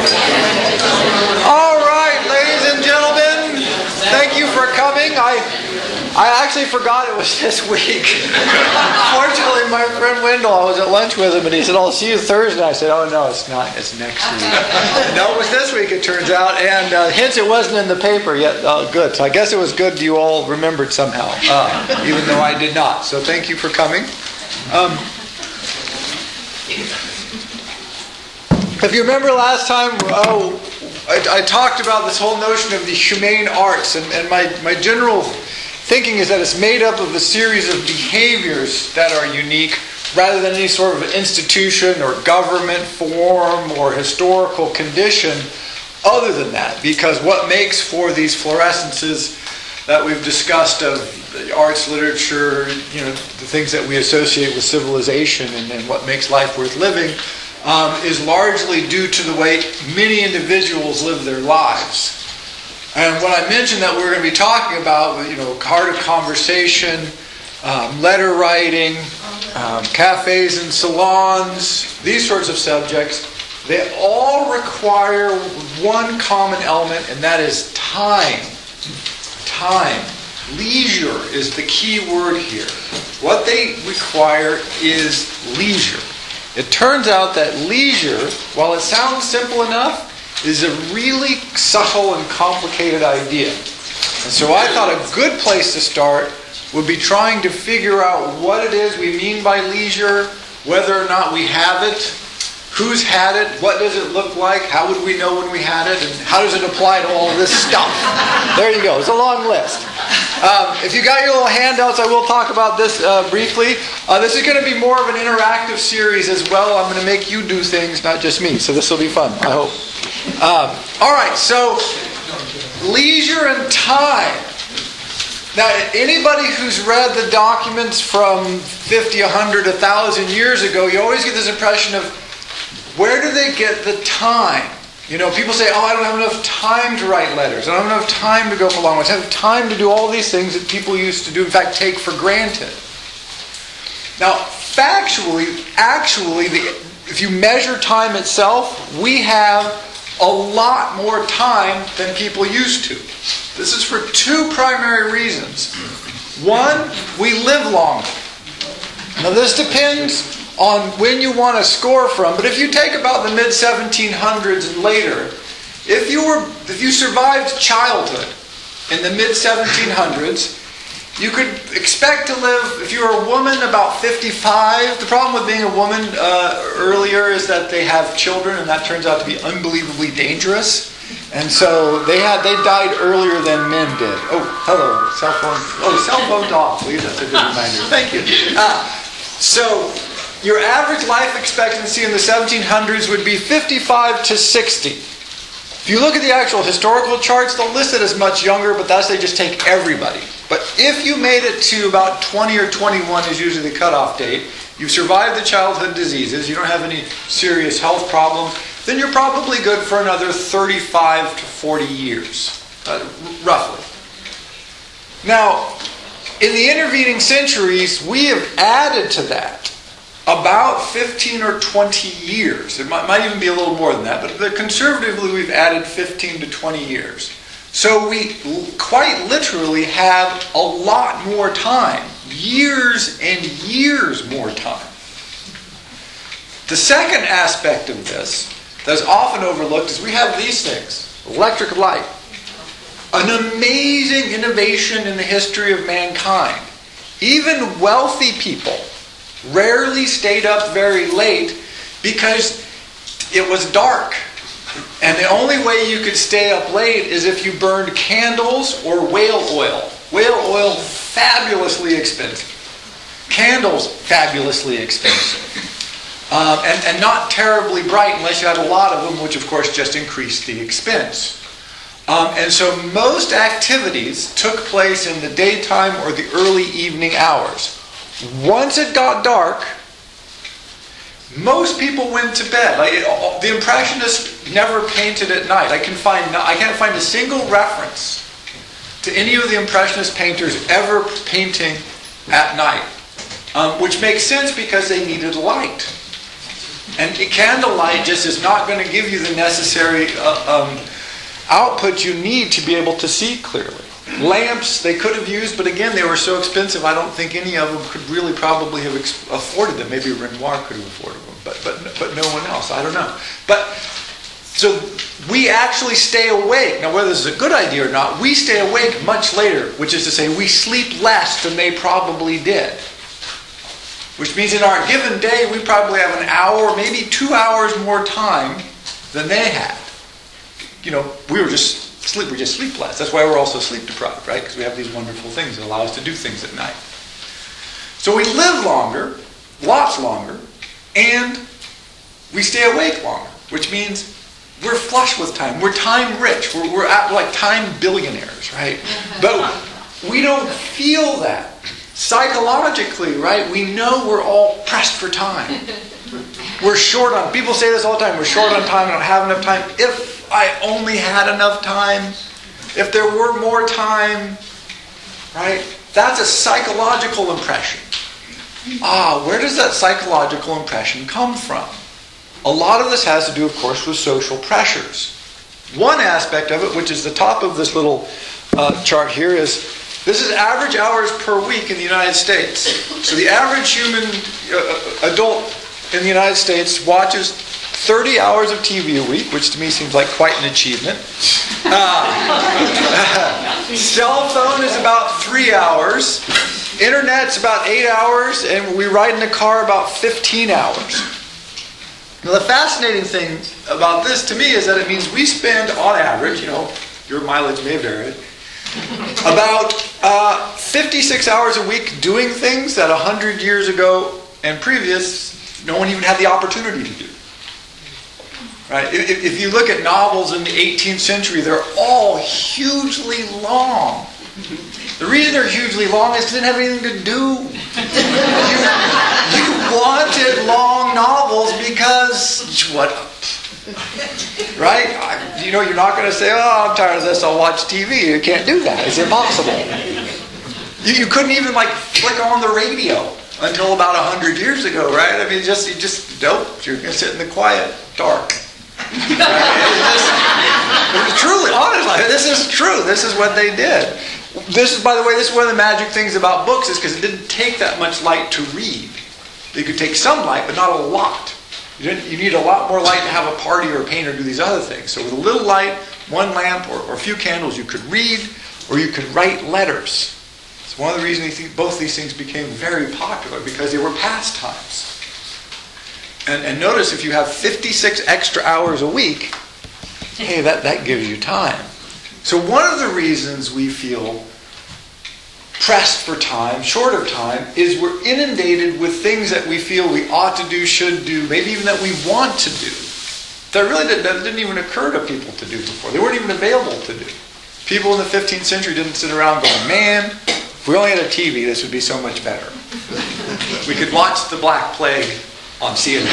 All right, ladies and gentlemen, thank you for coming. I I actually forgot it was this week. Fortunately, my friend Wendell, I was at lunch with him, and he said, "I'll see you Thursday." I said, "Oh no, it's not. It's next week." no, it was this week. It turns out, and uh, hence it wasn't in the paper yet. Uh, good. So I guess it was good you all remembered somehow, uh, even though I did not. So thank you for coming. Um, if you remember last time, oh, I, I, talked about this whole notion of the humane arts, and, and my, my general thinking is that it's made up of a series of behaviors that are unique rather than any sort of institution or government form or historical condition other than that. Because what makes for these fluorescences that we've discussed of the arts, literature, you know, the things that we associate with civilization and, and what makes life worth living um, is largely due to the way many individuals live their lives. And when I mentioned that we're going to be talking about, you know, art of conversation, um, letter writing, um, cafes and salons, these sorts of subjects, they all require one common element, and that is time. Time. Leisure is the key word here. What they require is leisure. It turns out that leisure, while it sounds simple enough, is a really subtle and complicated idea. And so I thought a good place to start would be trying to figure out what it is we mean by leisure, whether or not we have it, who's had it, what does it look like, how would we know when we had it, and how does it apply to all of this stuff. There you go. It's a long list. Um, if you got your little handouts, I will talk about this uh, briefly. Uh, this is going to be more of an interactive series as well. I'm going to make you do things, not just me. So this will be fun, I hope. Um, all right, so leisure and time. Now, anybody who's read the documents from 50, 100, 1,000 years ago, you always get this impression of where do they get the time? You know, people say, oh, I don't have enough time to write letters. I don't have enough time to go for long walks. I have time to do all these things that people used to do, in fact, take for granted. Now, factually, actually, the, if you measure time itself, we have a lot more time than people used to. This is for two primary reasons. One, we live longer. Now, this depends on when you want to score from. But if you take about the mid 1700s and later, if you were if you survived childhood in the mid 1700s, you could expect to live if you were a woman about 55. The problem with being a woman uh, earlier is that they have children, and that turns out to be unbelievably dangerous. And so they had they died earlier than men did. Oh, hello, cell phone. Oh, cell phone off, please. That's a good reminder. Thank you. Uh, so your average life expectancy in the 1700s would be 55 to 60. If you look at the actual historical charts, they'll list it as much younger, but that's they just take everybody. But if you made it to about 20 or 21 is usually the cutoff date, you've survived the childhood diseases, you don't have any serious health problems, then you're probably good for another 35 to 40 years, uh, roughly. Now, in the intervening centuries, we have added to that about 15 or 20 years. It might, might, even be a little more than that, but conservatively we've added 15 to 20 years. So we quite literally have a lot more time, years and years more time. The second aspect of this that's often overlooked is we have these things electric light, an amazing innovation in the history of mankind. Even wealthy people rarely stayed up very late because it was dark. And the only way you could stay up late is if you burned candles or whale oil. Whale oil, fabulously expensive. Candles, fabulously expensive. Um, and, and not terribly bright unless you had a lot of them, which of course just increased the expense. Um, and so most activities took place in the daytime or the early evening hours. Once it got dark, most people went to bed. Like it, the Impressionists never painted at night. I can find I can't find a single reference to any of the Impressionist painters ever painting at night, um, which makes sense because they needed light. And candlelight just is not going to give you the necessary uh, um, output you need to be able to see clearly. Lamps they could have used, but again, they were so expensive, I don't think any of them could really probably have ex- afforded them. Maybe Renoir could have afforded them, but, but, but no one else. I don't know. But so we actually stay awake. Now, whether this is a good idea or not, we stay awake much later, which is to say, we sleep less than they probably did. Which means in our given day, we probably have an hour, maybe two hours more time than they had. You know, we were just sleep, we just sleep less. That's why we're also sleep deprived, right? Because we have these wonderful things that allow us to do things at night. So we live longer, lots longer, and we stay awake longer, which means we're flush with time. We're time rich. We're, we're at, like time billionaires, right? But we don't feel that. Psychologically, right? We know we're all pressed for time. We're short on, people say this all the time, we're short on time, I don't have enough time. If I only had enough time, if there were more time, right? That's a psychological impression. Ah, where does that psychological impression come from? A lot of this has to do, of course, with social pressures. One aspect of it, which is the top of this little uh, chart here, is this is average hours per week in the United States. So the average human uh, adult in the United States watches 30 hours of TV a week, which to me seems like quite an achievement. Uh, cell phone is about three hours. Internet's about eight hours, and we ride in the car about 15 hours. Now, the fascinating thing about this to me is that it means we spend, on average, you know, your mileage may vary, about uh, 56 hours a week doing things that 100 years ago and previous no one even had the opportunity to do. Right? If, if you look at novels in the 18th century, they're all hugely long. The reason they're hugely long is because they didn't have anything to do. You, you wanted long novels because what? Right? I, you know, you're not going to say, "Oh, I'm tired of this. I'll watch TV." You can't do that. It's impossible. You, you couldn't even like flick on the radio until about hundred years ago, right? I mean, just you just nope. You're going to sit in the quiet, dark. Truly, honestly, this is true. This is what they did. This is, by the way, this is one of the magic things about books is because it didn't take that much light to read. You could take some light, but not a lot. You, you, need a lot more light to have a party or a paint or do these other things. So with a little light, one lamp or, or a few candles, you could read or you could write letters. It's one of the reasons both these things became very popular because they were pastimes. And, and notice if you have 56 extra hours a week, hey, that, that gives you time. So one of the reasons we feel pressed for time, short of time, is we're inundated with things that we feel we ought to do, should do, maybe even that we want to do. That really did, that didn't even occur to people to do before. They weren't even available to do. People in the 15th century didn't sit around going, man, if we only had a TV, this would be so much better. we could watch the Black Plague on CNN.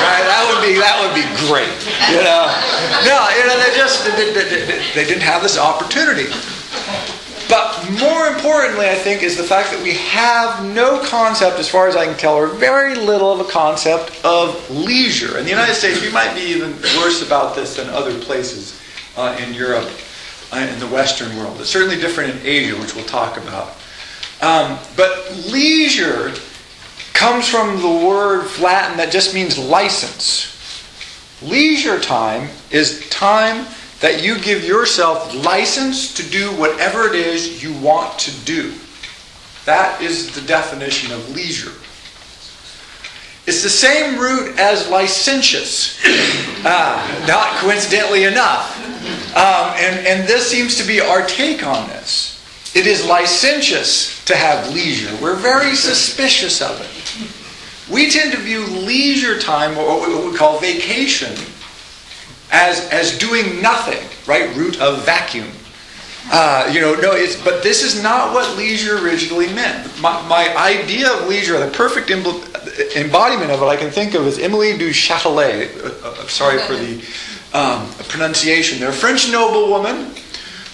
right? That would be that would be great. You know, no, you know they just they, they, they didn't have this opportunity. But more importantly, I think, is the fact that we have no concept, as far as I can tell, or very little of a concept of leisure. In the United States, we might be even worse about this than other places uh, in Europe, uh, in the Western world. It's certainly different in Asia, which we'll talk about. Um, but leisure comes from the word Latin that just means license. Leisure time is time that you give yourself license to do whatever it is you want to do. That is the definition of leisure. It's the same root as licentious, uh, not coincidentally enough. Um, and, and this seems to be our take on this. It is licentious to have leisure. We're very suspicious of it. We tend to view leisure time, or what we call vacation, as, as doing nothing, right? Root of vacuum. Uh, you know, no, it's, but this is not what leisure originally meant. My, my idea of leisure, the perfect embodiment of it I can think of is Emily du Châtelet. Uh, uh, sorry for the um, pronunciation. They're French noblewoman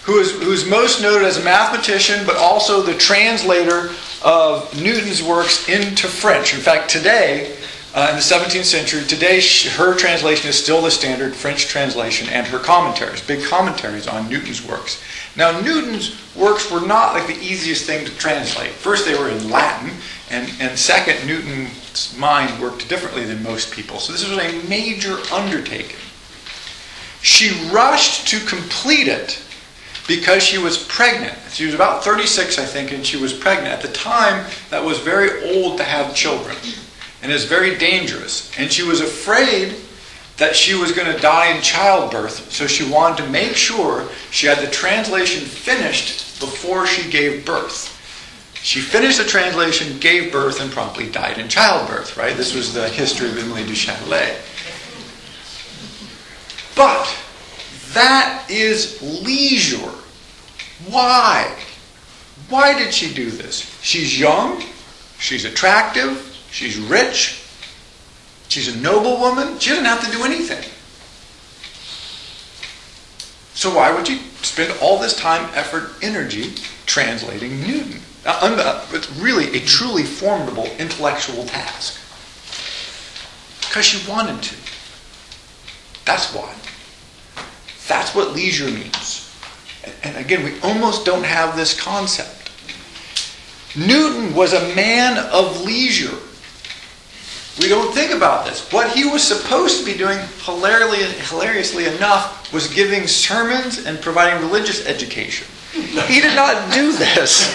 who is, who's most noted as a mathematician, but also the translator of Newton's works into French. In fact, today, uh, in the 17th century. Today, her translation is still the standard French translation and her commentaries, big commentaries on Newton's works. Now, Newton's works were not like the easiest thing to translate. First, they were in Latin, and, and second, Newton's mind worked differently than most people. So, this was a major undertaking. She rushed to complete it because she was pregnant. She was about 36, I think, and she was pregnant. At the time, that was very old to have children and is very dangerous. And she was afraid that she was going to die in childbirth, so she wanted to make sure she had the translation finished before she gave birth. She finished the translation, gave birth, and promptly died in childbirth, right? This was the history of Emily du Châtelet. But that is leisure. Why? Why did she do this? She's young, she's attractive, she's rich, she's a noble woman. She doesn't have to do anything. So why would she spend all this time, effort, energy translating Newton? It's really a truly formidable intellectual task. Because she wanted to. That's why. That's what leisure means. And again, we almost don't have this concept. Newton was a man of leisure. We don't think about this. What he was supposed to be doing, hilariously, enough, was giving sermons and providing religious education. He did not do this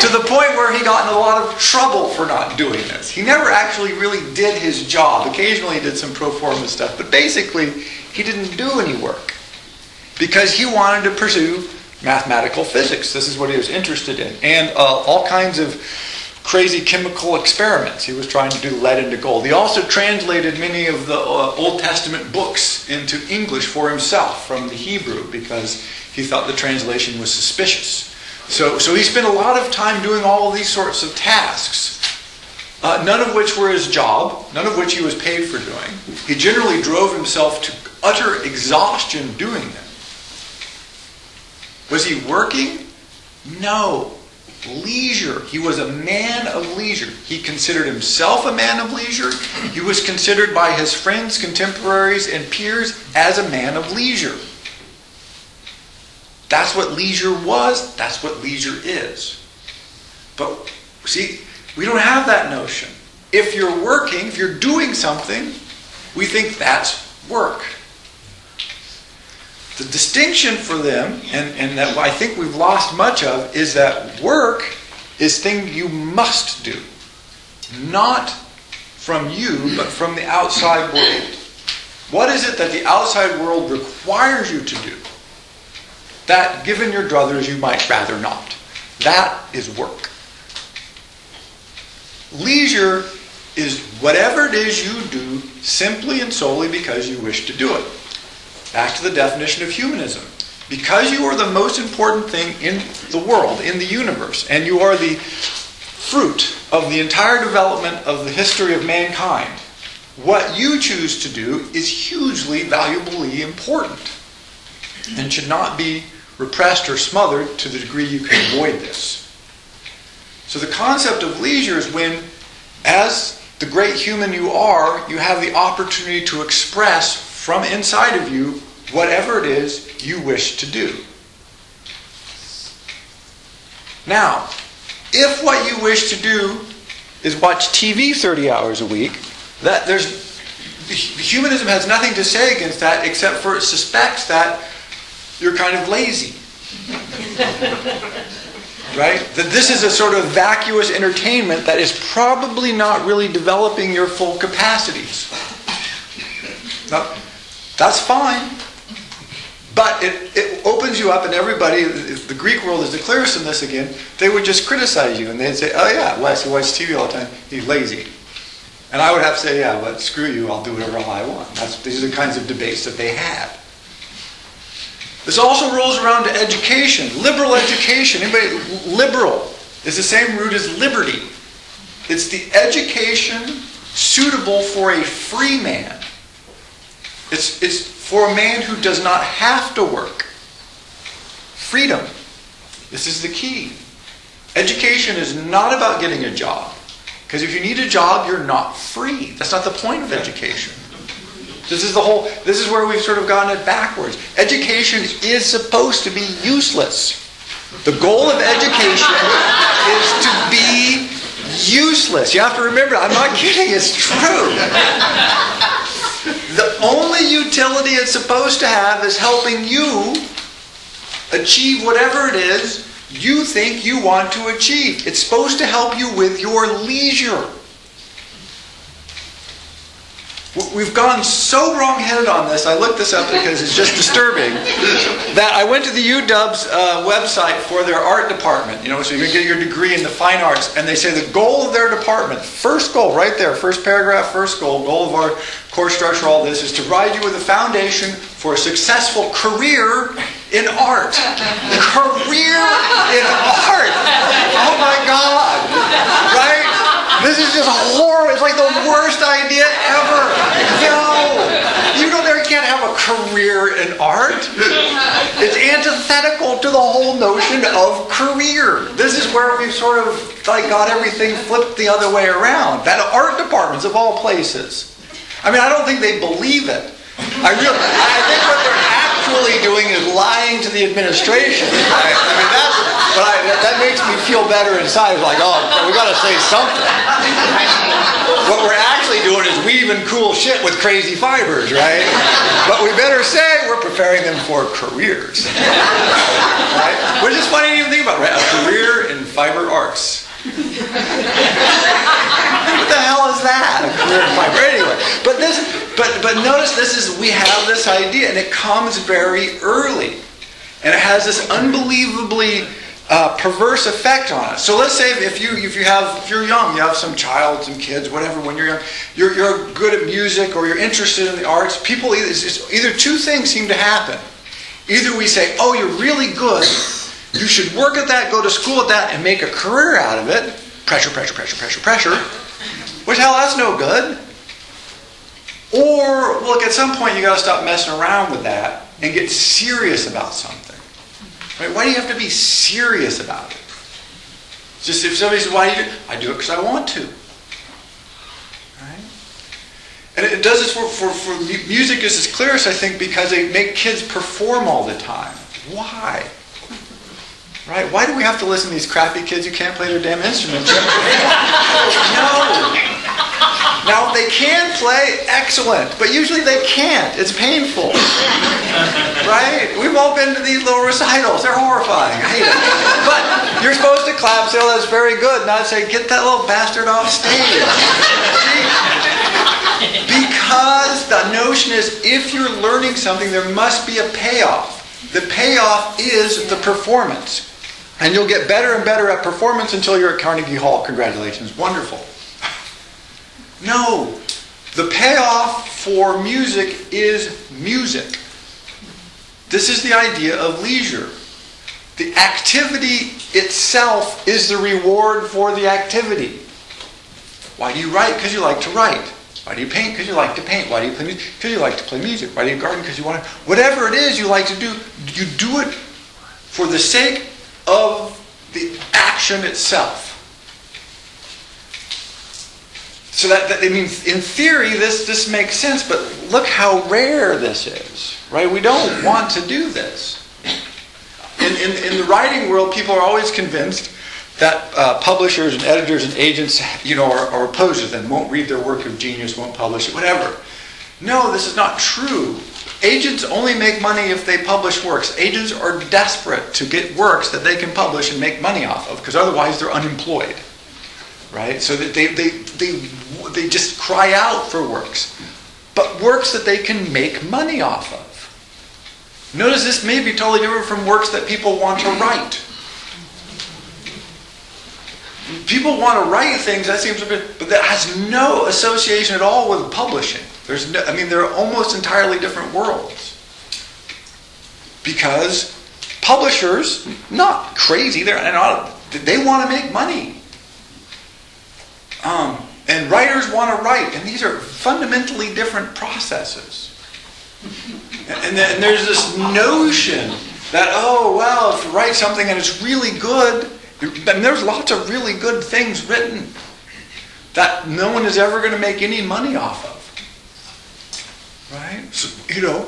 to the point where he got in a lot of trouble for not doing this. He never actually really did his job. Occasionally he did some pro forma stuff, but basically he didn't do any work because he wanted to pursue mathematical physics. This is what he was interested in, and uh, all kinds of crazy chemical experiments. He was trying to do lead into gold. He also translated many of the uh, Old Testament books into English for himself from the Hebrew because he thought the translation was suspicious. So, so he spent a lot of time doing all of these sorts of tasks, uh, none of which were his job, none of which he was paid for doing. He generally drove himself to utter exhaustion doing them. Was he working? No. Leisure. He was a man of leisure. He considered himself a man of leisure. He was considered by his friends, contemporaries, and peers as a man of leisure. That's what leisure was. That's what leisure is. But see, we don't have that notion. If you're working, if you're doing something, we think that's work. The distinction for them, and, and that I think we've lost much of, is that work is thing you must do. Not from you, but from the outside world. What is it that the outside world requires you to do? That, given your druthers, you might rather not. That is work. Leisure is whatever it is you do simply and solely because you wish to do it. Back to the definition of humanism. Because you are the most important thing in the world, in the universe, and you are the fruit of the entire development of the history of mankind, what you choose to do is hugely valuably important and should not be repressed or smothered to the degree you can avoid this. So the concept of leisure is when, as the great human you are, you have the opportunity to express from inside of you whatever it is you wish to do. Now, if what you wish to do is watch TV 30 hours a week, that there's humanism has nothing to say against that except for it suspects that you're kind of lazy. right? That this is a sort of vacuous entertainment that is probably not really developing your full capacities. Now, that's fine. But it, it opens you up, and everybody, the Greek world is the clearest in this again, they would just criticize you and they'd say, oh, yeah, Wes, he watches TV all the time, he's lazy. And I would have to say, yeah, but screw you, I'll do whatever I want. That's, these are the kinds of debates that they had. This also rolls around to education, liberal education. Anybody, liberal is the same root as liberty. It's the education suitable for a free man. It's, it's for a man who does not have to work. Freedom. This is the key. Education is not about getting a job. Because if you need a job, you're not free. That's not the point of education. This is the whole, this is where we've sort of gotten it backwards. Education is supposed to be useless. The goal of education is to be useless. You have to remember, I'm not kidding, it's true. The only utility it's supposed to have is helping you achieve whatever it is you think you want to achieve. It's supposed to help you with your leisure. We've gone so wrong-headed on this. I looked this up because it's just disturbing. That I went to the UW's uh, website for their art department. You know, so you can get your degree in the fine arts, and they say the goal of their department, first goal, right there, first paragraph, first goal, goal of our course structure, all this, is to provide you with a foundation for a successful career in art. career in art. Oh my God! Right? This is just horrible. It's like the worst idea ever. No. You know there can't have a career in art. It's antithetical to the whole notion of career. This is where we've sort of like got everything flipped the other way around. That art departments of all places. I mean, I don't think they believe it. I really, I think what they're actually doing is lying to the administration. I, I mean, that's, but I, that makes me feel better inside. It's like, oh, we got to say something. What we're actually doing is weaving cool shit with crazy fibers, right? But we better say we're preparing them for careers, right? Which is funny to even think about, right? A career in fiber arts. what the hell is that? Fiber. Anyway, but this, but but notice this is we have this idea, and it comes very early, and it has this unbelievably uh, perverse effect on us. So let's say if you if you have if you're young, you have some child, some kids, whatever. When you're young, you're, you're good at music or you're interested in the arts. People either, either two things seem to happen. Either we say, "Oh, you're really good." You should work at that, go to school at that, and make a career out of it. Pressure, pressure, pressure, pressure, pressure. Which hell, that's no good. Or, look, at some point you got to stop messing around with that and get serious about something. Right? Why do you have to be serious about it? Just if somebody says, "Why do you do?" I do it because I want to. Right? And it does this for, for, for music is its clearest, I think, because they make kids perform all the time. Why? Right? Why do we have to listen to these crappy kids who can't play their damn instruments? no. Now they can play excellent, but usually they can't. It's painful. right? We've all been to these little recitals. They're horrifying. I hate it. But you're supposed to clap, say, oh, that's very good, not say, get that little bastard off stage. because the notion is if you're learning something, there must be a payoff. The payoff is the performance. And you'll get better and better at performance until you're at Carnegie Hall. Congratulations. Wonderful. No. The payoff for music is music. This is the idea of leisure. The activity itself is the reward for the activity. Why do you write? Because you like to write. Why do you paint? Because you like to paint. Why do you play music? Because you like to play music. Why do you garden? Because you want to. Whatever it is you like to do, you do it for the sake of the action itself. So that, that I mean, in theory, this this makes sense, but look how rare this is, right? We don't want to do this. In, in, in the writing world, people are always convinced that uh, publishers and editors and agents, you know, are, are opposed to them, won't read their work of genius, won't publish it, whatever. No, this is not true. Agents only make money if they publish works. Agents are desperate to get works that they can publish and make money off of, because otherwise they're unemployed. Right? So they, they, they, they just cry out for works. But works that they can make money off of. Notice this may be totally different from works that people want to write. People want to write things, that seems a bit, but that has no association at all with publishing. There's no, I mean, they're almost entirely different worlds. Because publishers, not crazy, they're not, they want to make money. Um, and writers want to write, and these are fundamentally different processes. And then there's this notion that, oh, well, if you write something and it's really good, and there's lots of really good things written. that no one is ever going to make any money off of. Right? So, you know,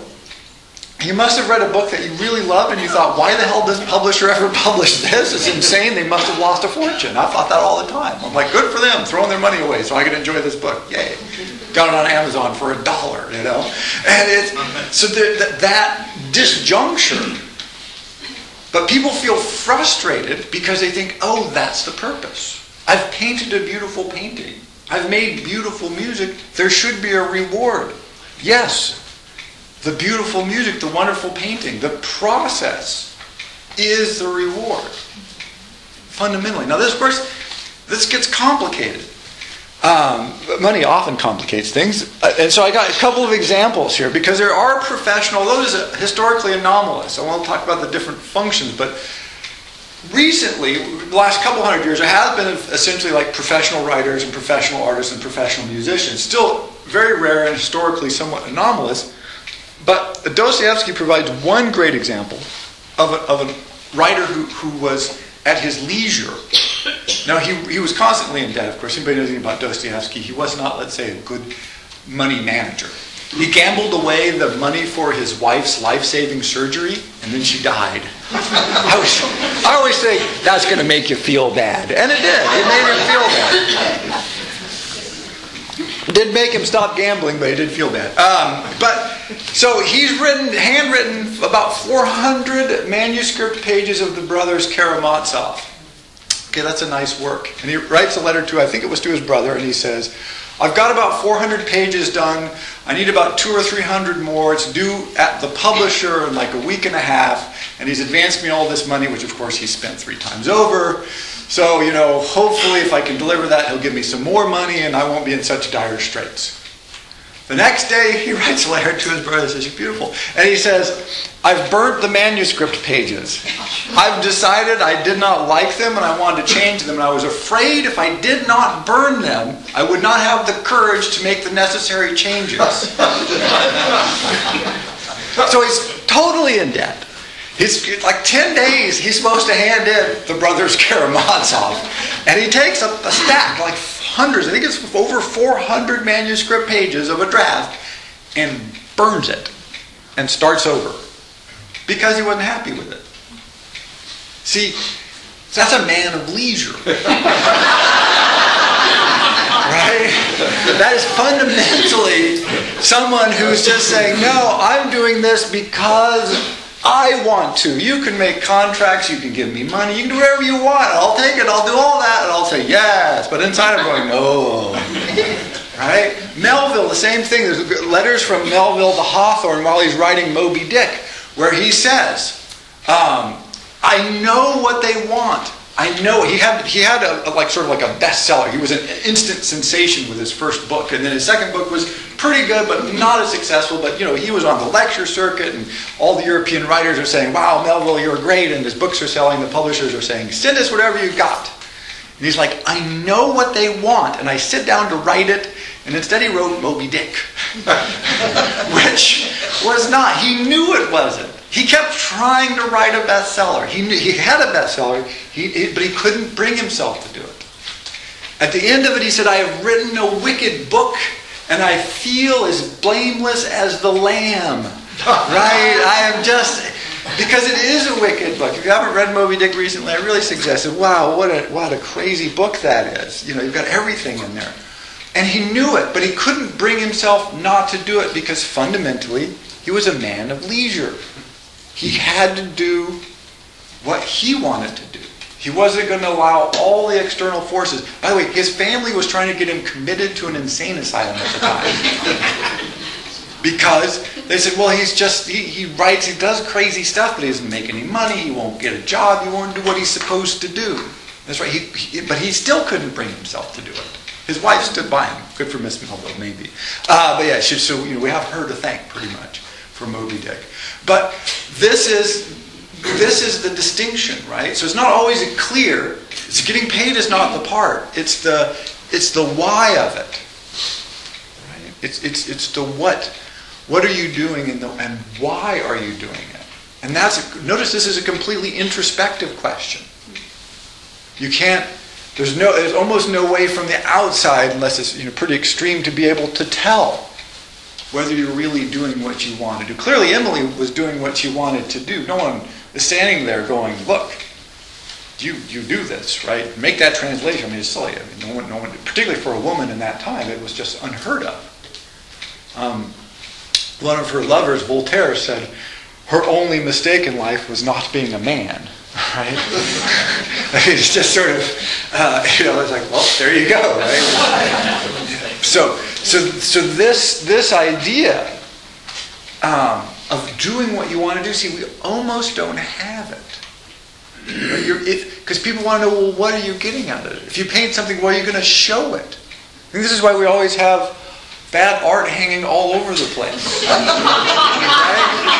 you must have read a book that you really loved and you thought, why the hell does publisher ever publish this? It's insane. They must have lost a fortune. I thought that all the time. I'm like, good for them, throwing their money away so I can enjoy this book. Yay. Got it on Amazon for a dollar, you know? And it's, so that, that disjuncture. But people feel frustrated because they think, oh, that's the purpose. I've painted a beautiful painting. I've made beautiful music. There should be a reward. Yes, the beautiful music, the wonderful painting, the process is the reward. Fundamentally. Now, this, course, this gets complicated. Um, money often complicates things. Uh, and so I got a couple of examples here because there are professional, it is historically anomalous. I won't talk about the different functions, but recently, the last couple hundred years, there has been essentially like professional writers and professional artists and professional musicians. Still very rare and historically somewhat anomalous. But Dostoevsky provides one great example of a, of a writer who, who was at his leisure. Now, he, he was constantly in debt, of course. Anybody knows anything about Dostoevsky? He was not, let's say, a good money manager. He gambled away the money for his wife's life saving surgery, and then she died. I, was, I always say, that's going to make you feel bad. And it did. It made him feel bad. Did make him stop gambling, but he did feel bad. Um, but so he's written, handwritten about 400 manuscript pages of the brothers Karamazov. Okay, that's a nice work. And he writes a letter to, I think it was to his brother, and he says, I've got about 400 pages done. I need about two or three hundred more. It's due at the publisher in like a week and a half. And he's advanced me all this money, which of course he spent three times over. So, you know, hopefully if I can deliver that, he'll give me some more money and I won't be in such dire straits. The next day, he writes a letter to his brother, says, beautiful. And he says, I've burnt the manuscript pages. I've decided I did not like them and I wanted to change them. And I was afraid if I did not burn them, I would not have the courage to make the necessary changes. so he's totally in debt. He's like 10 days, he's supposed to hand in the brothers Karamazov. And he takes a, a stack, like hundreds, I think it's over 400 manuscript pages of a draft, and burns it and starts over because he wasn't happy with it. See, that's a man of leisure. right? That is fundamentally someone who's just saying, no, I'm doing this because I want to. You can make contracts, you can give me money, you can do whatever you want. I'll take it, I'll do all that, and I'll say yes. But inside I'm going, no. Right? Melville, the same thing. There's letters from Melville to Hawthorne while he's writing Moby Dick, where he says, um, I know what they want. I know he had he had a, a, like sort of like a bestseller. He was an instant sensation with his first book, and then his second book was pretty good, but not as successful. But you know, he was on the lecture circuit, and all the European writers are saying, "Wow, Melville, you're great," and his books are selling. The publishers are saying, "Send us whatever you got." And he's like, "I know what they want, and I sit down to write it." And instead, he wrote Moby Dick, which was not. He knew it wasn't. He kept trying to write a bestseller. He, knew, he had a bestseller, he, he, but he couldn't bring himself to do it. At the end of it, he said, I have written a wicked book, and I feel as blameless as the lamb. right? I am just, because it is a wicked book. If you haven't read Moby Dick recently, I really suggest it. Wow, what a, what a crazy book that is. You know, you've got everything in there. And he knew it, but he couldn't bring himself not to do it because fundamentally, he was a man of leisure. He had to do what he wanted to do. He wasn't going to allow all the external forces. By the way, his family was trying to get him committed to an insane asylum at the time. because they said, well, he's just, he, he writes, he does crazy stuff, but he doesn't make any money, he won't get a job, he won't do what he's supposed to do. That's right, he, he, but he still couldn't bring himself to do it. His wife stood by him. Good for Miss Melville, maybe. Uh, but yeah, so you know, we have her to thank pretty much for Moby Dick. But this is this is the distinction, right? So it's not always clear. It's getting paid is not the part. It's the it's the why of it. Right? It's it's it's the what. What are you doing and and why are you doing it? And that's notice this is a completely introspective question. You can't There's no, there's almost no way from the outside, unless it's you know pretty extreme, to be able to tell whether you're really doing what you want to do. Clearly, Emily was doing what she wanted to do. No one is standing there going, "Look, you you do this, right?" Make that translation. I mean, it's silly. I mean, no one, no one, particularly for a woman in that time, it was just unheard of. Um, one of her lovers, Voltaire, said her only mistake in life was not being a man. Right? It's just sort of, uh, you know, it's like, well, there you go, right? So, so, so this this idea um, of doing what you want to do, see, we almost don't have it. Because people want to know, well, what are you getting out of it? If you paint something, well, you're going to show it. Think this is why we always have bad art hanging all over the place.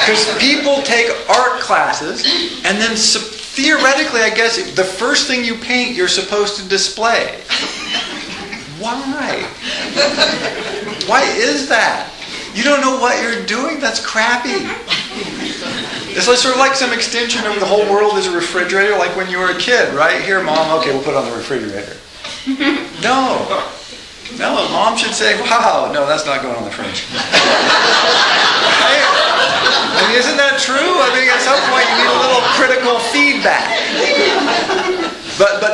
Because people take art classes and then theoretically, I guess, the first thing you paint, you're supposed to display. Why? Why is that? You don't know what you're doing? That's crappy. It's like, sort of like some extension of the whole world is a refrigerator, like when you were a kid, right? Here, mom, okay, we'll put it on the refrigerator. No. No, mom should say, wow, no, that's not going on the fridge. right? I mean, isn't that true? I mean, at some point you need a little critical feedback.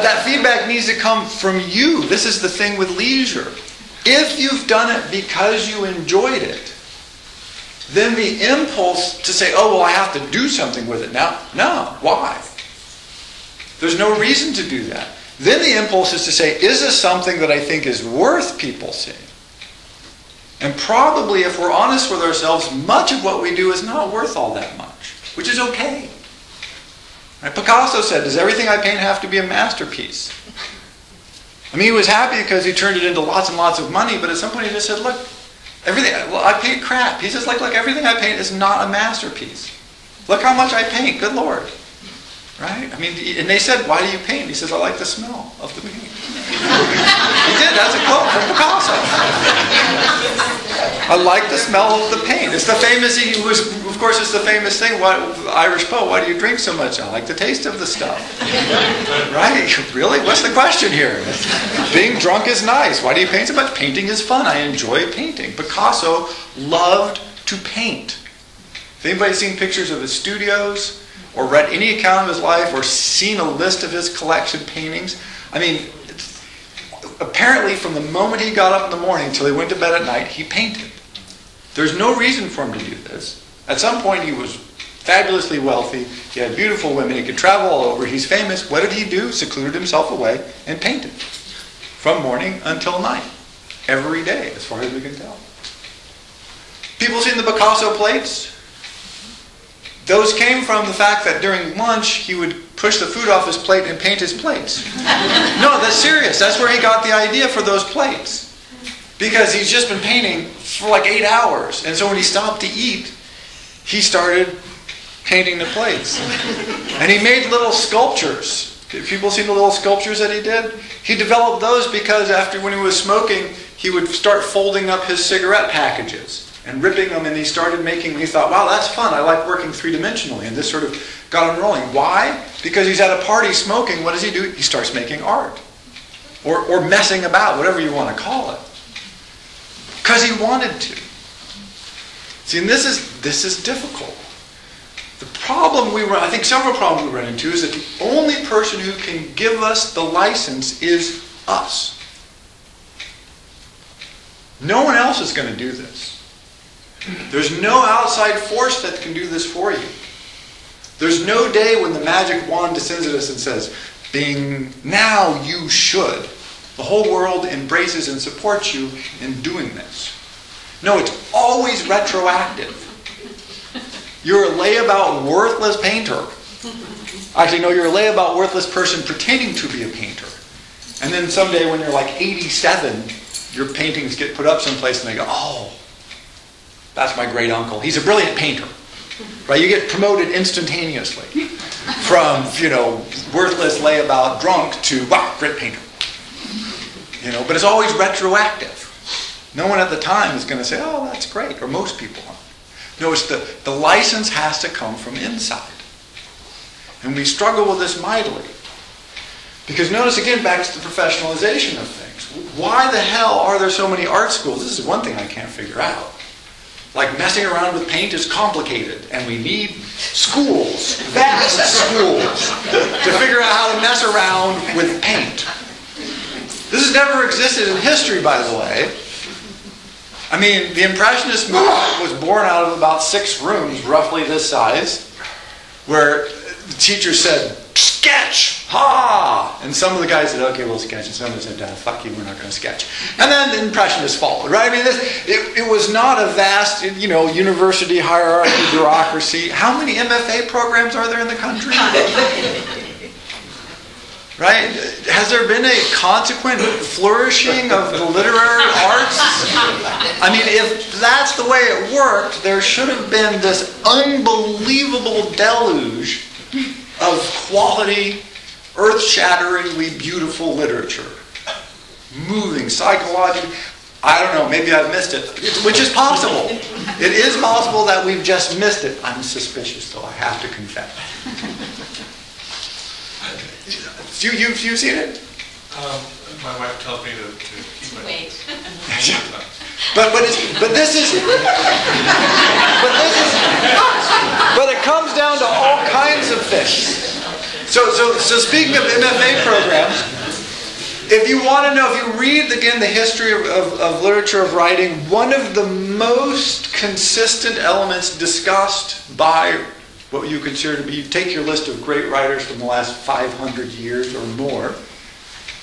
That feedback needs to come from you. This is the thing with leisure. If you've done it because you enjoyed it, then the impulse to say, oh, well, I have to do something with it now. No. Why? There's no reason to do that. Then the impulse is to say, is this something that I think is worth people seeing? And probably, if we're honest with ourselves, much of what we do is not worth all that much, which is okay. Right? Picasso said, Does everything I paint have to be a masterpiece? I mean, he was happy because he turned it into lots and lots of money, but at some point he just said, Look, everything, well, I paint crap. He says, like, Look, everything I paint is not a masterpiece. Look how much I paint, good Lord. Right? I mean, and they said, Why do you paint? He says, I like the smell of the paint. he did. That's a quote from Picasso. I like the smell of the paint. It's the famous, he was, of course, it's the famous thing. Why, Irish poet, why do you drink so much? I like the taste of the stuff. right? Really? What's the question here? Being drunk is nice. Why do you paint so much? Painting is fun. I enjoy painting. Picasso loved to paint. If anybody's seen pictures of his studios, or read any account of his life or seen a list of his collection paintings. I mean, apparently from the moment he got up in the morning until he went to bed at night, he painted. There's no reason for him to do this. At some point, he was fabulously wealthy. He had beautiful women. He could travel all over. He's famous. What did he do? Secluded himself away and painted from morning until night, every day, as far as we can tell. People seen the Picasso plates? Those came from the fact that during lunch he would push the food off his plate and paint his plates. no, that's serious. That's where he got the idea for those plates. Because he's just been painting for like eight hours. And so when he stopped to eat, he started painting the plates. And he made little sculptures. People seen the little sculptures that he did? He developed those because after when he was smoking, he would start folding up his cigarette packages and ripping them, and he started making, he thought, wow, that's fun. I like working three dimensionally. And this sort of got him rolling. Why? Because he's at a party smoking. What does he do? He starts making art or, or messing about, whatever you want to call it. Because he wanted to. See, and this is, this is difficult. The problem we run, I think several problems we run into is that the only person who can give us the license is us. No one else is going to do this. There's no outside force that can do this for you. There's no day when the magic wand descends at us and says, Bing, now you should. The whole world embraces and supports you in doing this. No, it's always retroactive. You're a layabout, worthless painter. Actually, no, you're a layabout, worthless person pretending to be a painter. And then someday when you're like 87, your paintings get put up someplace and they go, oh, that's my great uncle. He's a brilliant painter. Right? You get promoted instantaneously from, you know, worthless layabout drunk to, wow, great painter. You know, but it's always retroactive. No one at the time is going to say, oh, that's great, or most people aren't. No, it's the, the license has to come from inside. And we struggle with this mightily. Because notice again, back to the professionalization of things. Why the hell are there so many art schools? This is one thing I can't figure out. Like messing around with paint is complicated, and we need schools, vast schools, to figure out how to mess around with paint. This has never existed in history, by the way. I mean, the Impressionist movement was born out of about six rooms, roughly this size, where the teacher said, sketch, ha! And some of the guys said, okay, we'll sketch. And some of them said, uh, fuck you, we're not going to sketch. And then the Impressionists followed, right? I mean, this, it, it was not a vast, you know, university hierarchy, bureaucracy. How many MFA programs are there in the country? Right? Has there been a consequent flourishing of the literary arts? I mean, if that's the way it worked, there should have been this unbelievable deluge of quality, earth shatteringly beautiful literature. Moving, psychological. I don't know, maybe I've missed it, which is possible. It is possible that we've just missed it. I'm suspicious, though, I have to confess. You, you, you seen it? Um, my wife tells me to, to keep my. Wait. But but it's, but this is but this is but it comes down to all kinds of things. So so so speaking of MFA programs, if you want to know, if you read again the history of, of, of literature of writing, one of the most consistent elements discussed by what you consider to be, take your list of great writers from the last 500 years or more,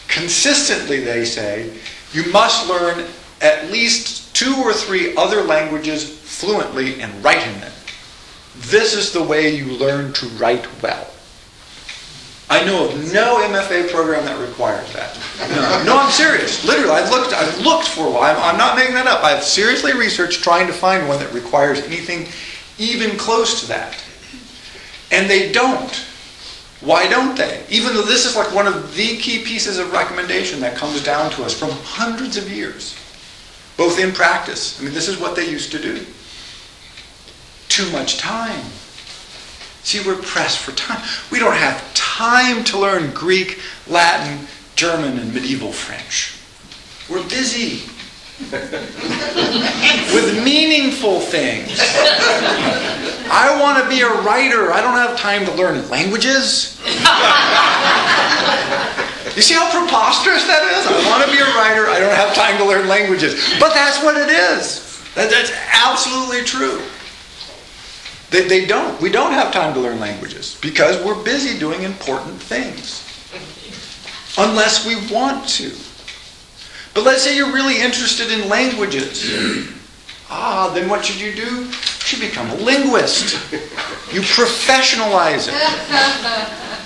consistently they say, you must learn at least two or three other languages fluently and write in them. This is the way you learn to write well. I know of no MFA program that requires that. No, no I'm serious. Literally, I've looked. I've looked for one. I'm, I'm not making that up. I've seriously researched trying to find one that requires anything even close to that. And they don't. Why don't they? Even though this is like one of the key pieces of recommendation that comes down to us from hundreds of years, both in practice. I mean, this is what they used to do. Too much time. See, we're pressed for time. We don't have time to learn Greek, Latin, German, and medieval French. We're busy with meaningful things. I want to be a writer. I don't have time to learn languages. You see how preposterous that is? I want to be a writer. I don't have time to learn languages. But that's what it is. That, that's absolutely true. They, they don't. We don't have time to learn languages because we're busy doing important things. Unless we want to. But let's say you're really interested in languages. Ah, then what should you do? You should become a linguist. You professionalize it.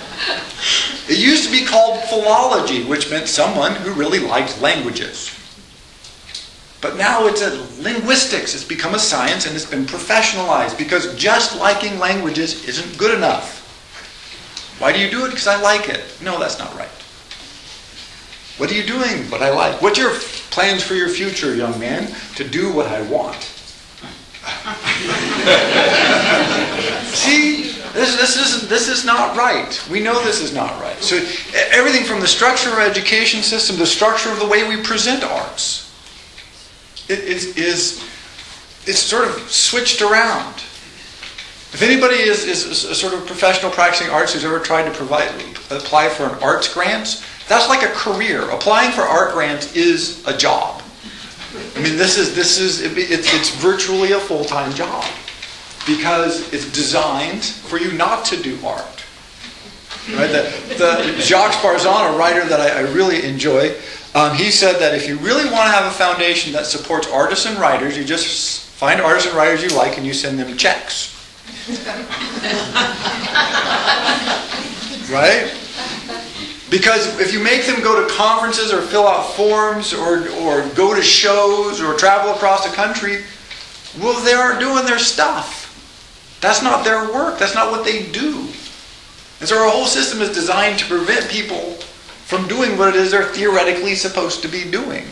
It used to be called philology, which meant someone who really liked languages. But now it's a linguistics. It's become a science and it's been professionalized because just liking languages isn't good enough. Why do you do it? Because I like it. No, that's not right. What are you doing? What I like. What's your plans for your future, young man? To do what I want. See, this, this, is, this is not right. We know this is not right. So everything from the structure of our education system, the structure of the way we present arts, it is, is it's sort of switched around. If anybody is, is a sort of professional practicing arts who's ever tried to provide, apply for an arts grant, that's like a career. Applying for art grants is a job. I mean, this is this is it's it's virtually a full time job because it's designed for you not to do art. Right? The, the Jacques Barzun, a writer that I, I really enjoy, um, he said that if you really want to have a foundation that supports artists and writers, you just find artists and writers you like and you send them checks. right? Because if you make them go to conferences or fill out forms or, or go to shows or travel across the country, well, they aren't doing their stuff. That's not their work. That's not what they do. And so our whole system is designed to prevent people from doing what it is they're theoretically supposed to be doing.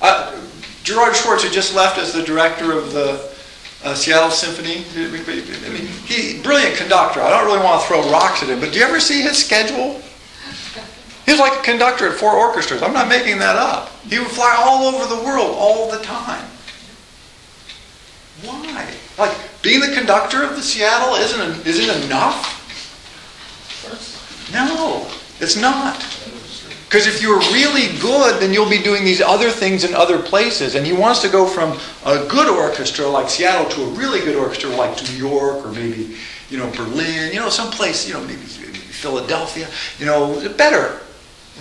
Uh, Gerard Schwarz, who just left as the director of the uh, Seattle Symphony. I mean, he brilliant conductor. I don't really want to throw rocks at him, but do you ever see his schedule? He was like a conductor at four orchestras. I'm not making that up. He would fly all over the world all the time. Why? Like being the conductor of the Seattle isn't isn't enough. No, it's not. Because if you're really good, then you'll be doing these other things in other places. And he wants to go from a good orchestra like Seattle to a really good orchestra like New York or maybe, you know, Berlin, you know, someplace, you know, maybe Philadelphia, you know, better.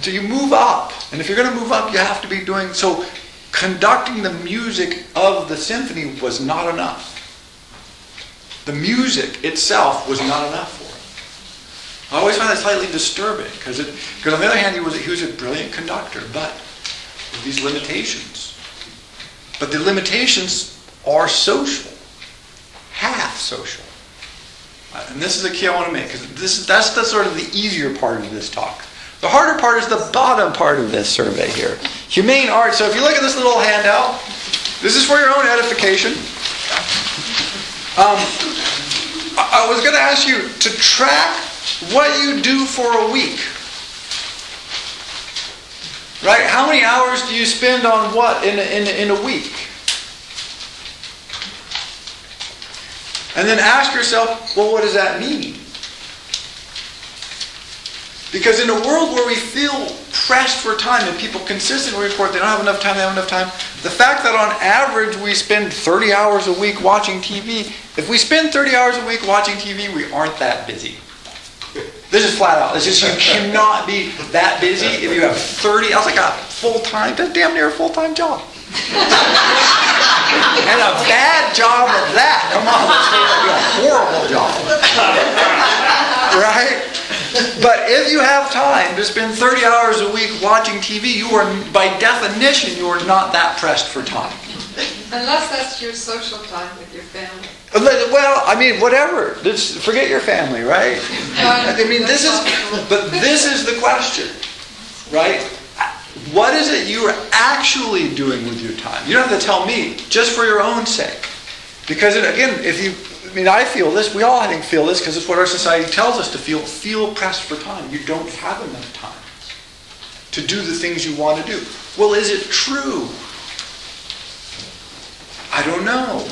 So you move up. And if you're going to move up, you have to be doing so. Conducting the music of the symphony was not enough. The music itself was not enough for him. I always find that slightly disturbing because because on the other hand he was he was a brilliant conductor, but with these limitations. But the limitations are social, half social. Uh, and this is the key I want to make because this is that's the sort of the easier part of this talk. The harder part is the bottom part of this survey here. Humane art. So if you look at this little handout, this is for your own edification. Um, I was going to ask you to track what you do for a week. Right? How many hours do you spend on what in a, in a, in a week? And then ask yourself, well, what does that mean? Because in a world where we feel pressed for time and people consistently report they don't have enough time, they don't have enough time, the fact that on average we spend 30 hours a week watching TV, if we spend 30 hours a week watching TV, we aren't that busy. This is flat out. It's just you cannot be that busy if you have 30. I was like a full time, that's damn near a full time job. and a bad job of that. Come on, do a horrible job. right? But if you have time to spend 30 hours a week watching TV, you are, by definition, you are not that pressed for time. Unless that's your social time with your family. Well, I mean, whatever. Just forget your family, right? I mean, this is, but this is the question, right? What is it you are actually doing with your time? You don't have to tell me, just for your own sake. Because, again, if you, mean, I feel this, we all, I think, feel this because it's what our society tells us to feel. Feel pressed for time. You don't have enough time to do the things you want to do. Well, is it true? I don't know.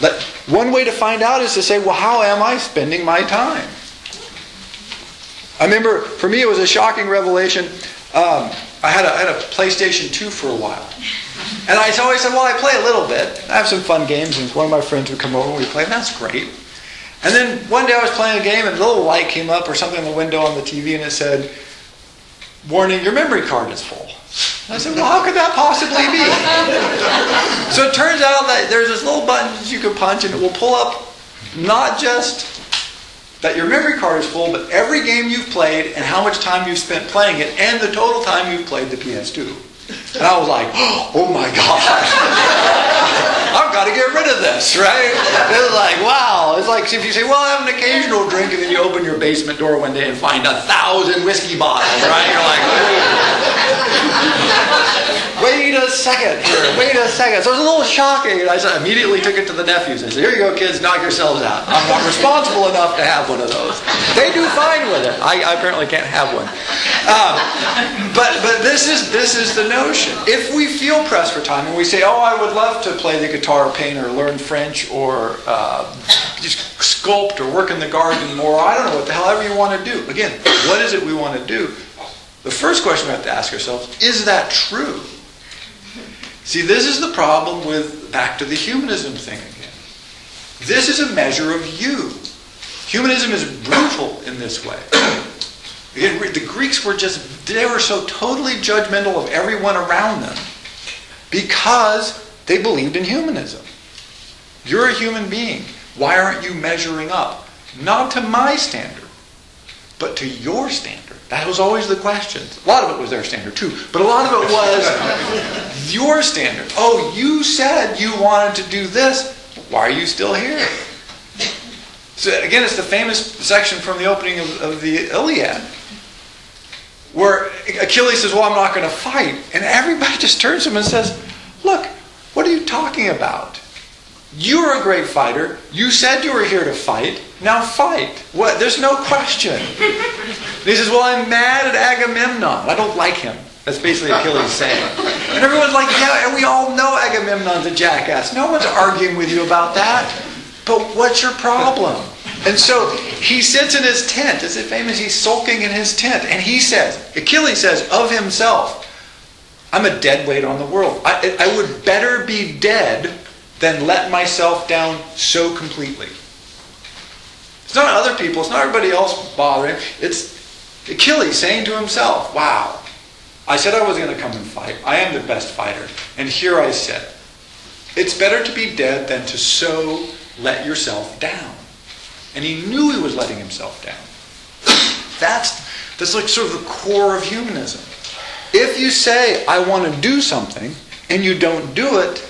But one way to find out is to say, well, how am I spending my time? I remember, for me, it was a shocking revelation. Um, I, had a, I had a PlayStation 2 for a while. And I always said, well, I play a little bit. I have some fun games, and one of my friends would come over and we play, and that's great. And then one day I was playing a game, and a little light came up or something on the window on the TV, and it said, warning, your memory card is full. I said, well, how could that possibly be? so it turns out that there's this little button that you can punch and it will pull up not just that your memory card is full, but every game you've played and how much time you've spent playing it and the total time you've played the PS2. And I was like, oh my God. I've got to get rid of this, right? It was like, wow. It's like if you say, well, I have an occasional drink, and then you open your basement door one day and find a thousand whiskey bottles, right? You're like, wait a second here, wait a second. So it was a little shocking. And I immediately took it to the nephews. I said, here you go, kids, knock yourselves out. I'm not responsible enough to have one of those. They do fine with it. I, I apparently can't have one. Um, but but this is this is the notion. If we feel pressed for time and we say, oh, I would love to play the guitar, or paint, or learn French, or uh, just sculpt, or work in the garden more, I don't know what the hell ever you want to do. Again, what is it we want to do? The first question we have to ask ourselves is that true? See, this is the problem with back to the humanism thing again. This is a measure of you. Humanism is brutal in this way. The Greeks were just, they were so totally judgmental of everyone around them because they believed in humanism. You're a human being. Why aren't you measuring up? Not to my standard, but to your standard. That was always the question. A lot of it was their standard too, but a lot of it was your standard. Oh, you said you wanted to do this. Why are you still here? So again, it's the famous section from the opening of, of the Iliad where Achilles says, Well, I'm not going to fight. And everybody just turns to him and says, Look, what are you talking about? You're a great fighter. You said you were here to fight. Now fight. What? There's no question. And he says, Well, I'm mad at Agamemnon. I don't like him. That's basically Achilles saying. And everyone's like, Yeah, and we all know Agamemnon's a jackass. No one's arguing with you about that. But what's your problem? And so he sits in his tent. Is it famous? He's sulking in his tent. And he says, Achilles says of himself, I'm a dead weight on the world. I, I would better be dead than let myself down so completely. It's not other people, it's not everybody else bothering. It's Achilles saying to himself, Wow, I said I was going to come and fight. I am the best fighter. And here I sit. It's better to be dead than to so let yourself down. And he knew he was letting himself down. That's, that's like sort of the core of humanism. If you say, I want to do something, and you don't do it,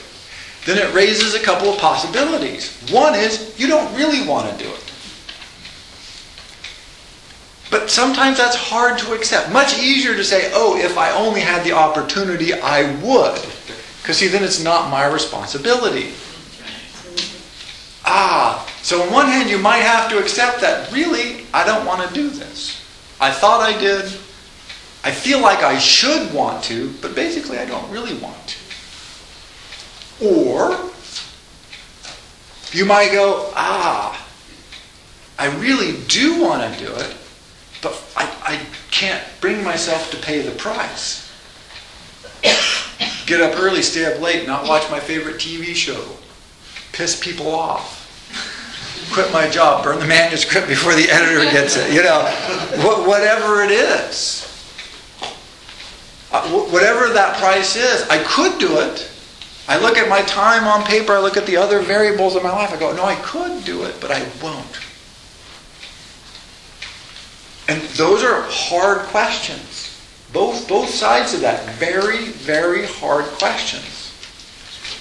then it raises a couple of possibilities. One is you don't really want to do it. But sometimes that's hard to accept. Much easier to say, oh, if I only had the opportunity, I would. Because, see, then it's not my responsibility. Ah, so on one hand, you might have to accept that, really, I don't want to do this. I thought I did. I feel like I should want to, but basically, I don't really want to. Or you might go, ah, I really do want to do it, but I, I can't bring myself to pay the price. Get up early, stay up late, not watch my favorite TV show, piss people off, quit my job, burn the manuscript before the editor gets it, you know, whatever it is. Uh, whatever that price is, I could do it. I look at my time on paper, I look at the other variables of my life, I go, no, I could do it, but I won't. And those are hard questions. Both, both sides of that. Very, very hard questions.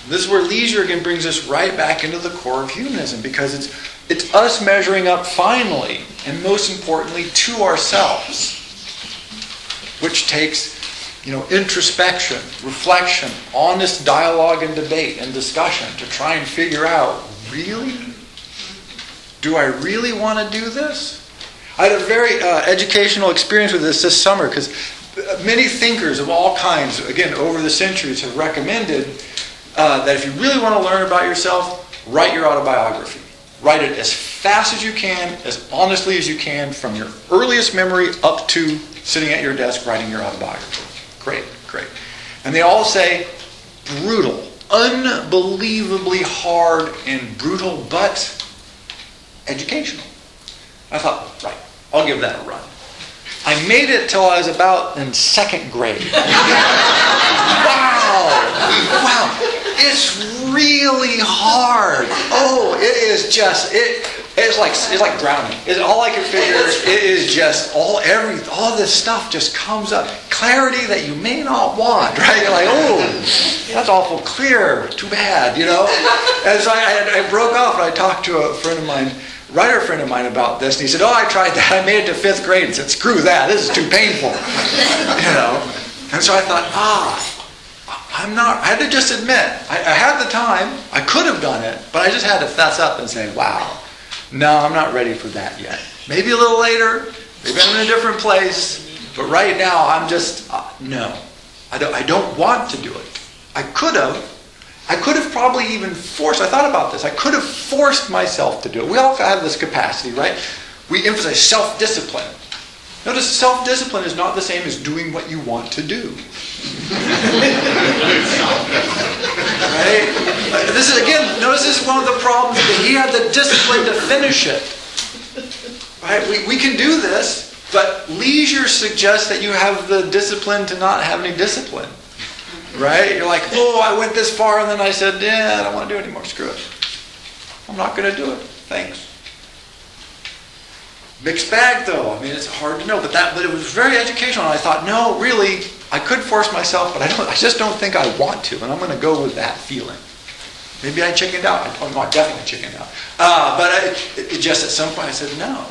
This is where leisure again brings us right back into the core of humanism because it's, it's us measuring up finally, and most importantly, to ourselves, which takes you know, introspection, reflection, honest dialogue and debate and discussion to try and figure out really? Do I really want to do this? I had a very uh, educational experience with this this summer because many thinkers of all kinds, again, over the centuries, have recommended uh, that if you really want to learn about yourself, write your autobiography. Write it as fast as you can, as honestly as you can, from your earliest memory up to sitting at your desk writing your autobiography. Great, great. And they all say brutal, unbelievably hard and brutal, but educational. I thought, right, I'll give that a run. I made it till I was about in second grade. wow! Wow! It's really hard. Oh, it is just it it's like it's like drowning. It's, all I can figure it is just all every all this stuff just comes up. Clarity that you may not want, right? You're like, oh, that's awful clear. Too bad, you know. And so I, I broke off and I talked to a friend of mine, writer friend of mine, about this, and he said, oh, I tried that. I made it to fifth grade and said, screw that. This is too painful, you know. And so I thought, ah, I'm not, I had to just admit, I, I, had the time, I could have done it, but I just had to fess up and say, wow, no, I'm not ready for that yet. Maybe a little later. Maybe I'm in a different place. But right now, I'm just, uh, no. I don't, I don't want to do it. I could have. I could have probably even forced, I thought about this, I could have forced myself to do it. We all have this capacity, right? We emphasize self discipline. Notice self discipline is not the same as doing what you want to do. right? Uh, this is again, notice this is one of the problems that he had the discipline to finish it. Right? We, we can do this, but leisure suggests that you have the discipline to not have any discipline. Right? You're like, oh, I went this far and then I said, yeah, I don't want to do it anymore. Screw it. I'm not going to do it. Thanks. Mixed bag though. I mean, it's hard to know, but that, but it was very educational. And I thought, no, really, I could force myself, but I don't. I just don't think I want to, and I'm going to go with that feeling. Maybe I chickened out. I, oh, no, I definitely chickened out. Uh, but I, it, just at some point I said no.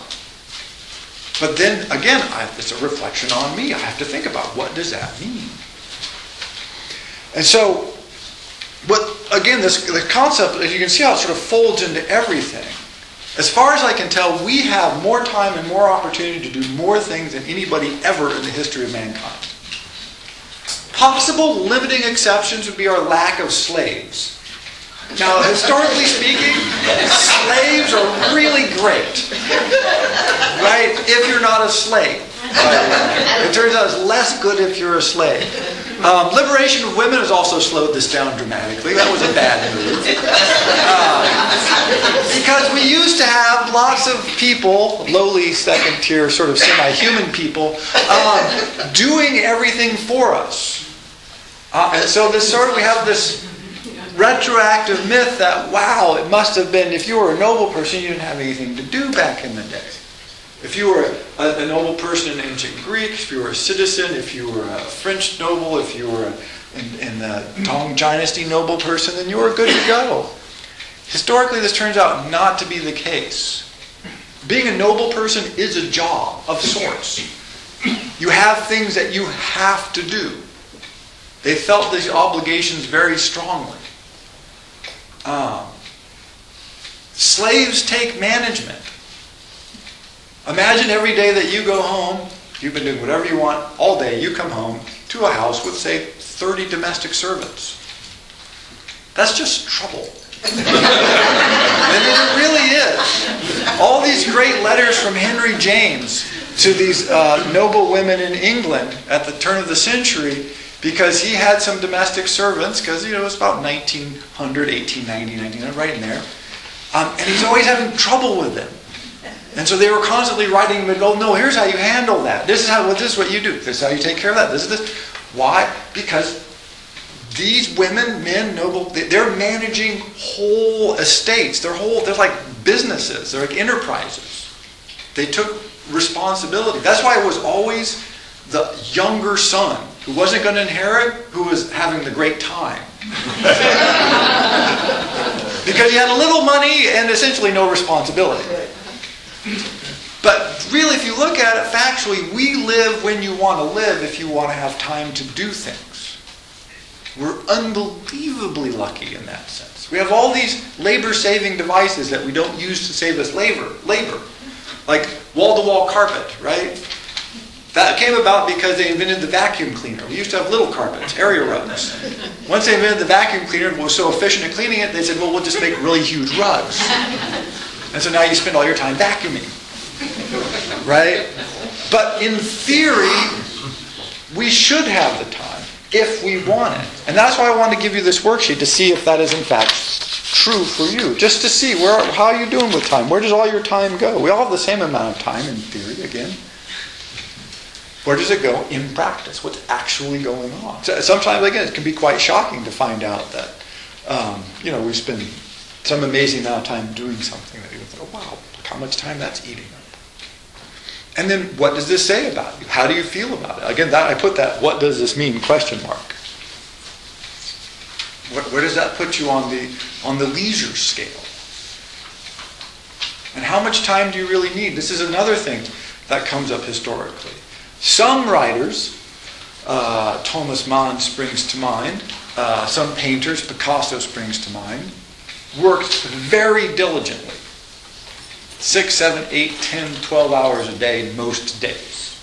But then again, I, it's a reflection on me. I have to think about what does that mean. And so, what again, this the concept, as you can see how it sort of folds into everything. As far as I can tell, we have more time and more opportunity to do more things than anybody ever in the history of mankind. Possible limiting exceptions would be our lack of slaves. Now, historically speaking, slaves are really great, right? If you're not a slave. It turns out it's less good if you're a slave. Um, liberation of women has also slowed this down dramatically. That was a bad move. Uh, because we used to have lots of people, lowly second tier, sort of semi human people, um, doing everything for us. Uh, and so this sort of, we have this retroactive myth that, wow, it must have been, if you were a noble person, you didn't have anything to do back in the day. If you were a, a, noble person in ancient Greek, if you were a citizen, if you were a French noble, if you were a, in, in the Tang Dynasty noble person, then you were good to go. Historically, this turns out not to be the case. Being a noble person is a job of sorts. You have things that you have to do. They felt these obligations very strongly. Um, slaves take management. Imagine every day that you go home, you've been doing whatever you want all day, you come home to a house with, say, 30 domestic servants. That's just trouble. It really is. All these great letters from Henry James to these uh, noble women in England at the turn of the century because he had some domestic servants, because you know it was about 1900, 1890, 1900, right in there. Um, and he's always having trouble with them. And so they were constantly writing him and go, no, here's how you handle that. This is how this is what you do. This is how you take care of that. This is this. Why? Because these women, men, noble, they're managing whole estates. They're whole, they're like businesses. They're like enterprises. They took responsibility. That's why it was always the younger son who wasn't going to inherit, who was having the great time. because he had a little money and essentially no responsibility. But really, if you look at it factually, we live when you want to live if you want to have time to do things. We're unbelievably lucky in that sense. We have all these labor saving devices that we don't use to save us labor, labor. Like wall to wall carpet, right? That came about because they invented the vacuum cleaner. We used to have little carpets, area rugs. Once they invented the vacuum cleaner and was so efficient at cleaning it, they said, well, we'll just make really huge rugs. And so now you spend all your time vacuuming. Right? But in theory, we should have the time if we want it. And that's why I wanted to give you this worksheet to see if that is in fact true for you. Just to see where how are you doing with time? Where does all your time go? We all have the same amount of time in theory again. Where does it go in practice? What's actually going on? So sometimes, again, it can be quite shocking to find out that, um, you know, we spend some amazing amount of time doing something that you think, oh, wow, look how much time that's eating up. And then what does this say about you? How do you feel about it? Again, that I put that what does this mean question mark. What, where does that put you on the on the leisure scale? And how much time do you really need? This is another thing that comes up historically. Some writers, uh, Thomas Mann springs to mind, uh, some painters, Picasso springs to mind, worked very diligently. Six, seven, eight, ten, twelve hours a day most days.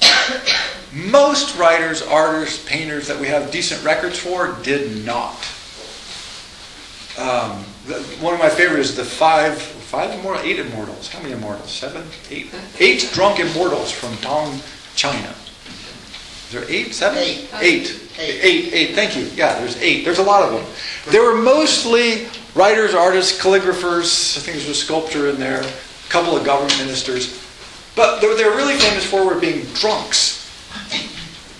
most writers, artists, painters that we have decent records for did not. Um, one of my favorites is the five, five immortals, eight immortals. How many immortals? Seven, eight, eight drunk immortals from Tang, China Is there eight, seven? Eight. Eight. Eight, eight. Thank you. Yeah, there's eight. There's a lot of them. They were mostly writers, artists, calligraphers. I think there's a sculptor in there. A couple of government ministers. But they were really famous for were being drunks.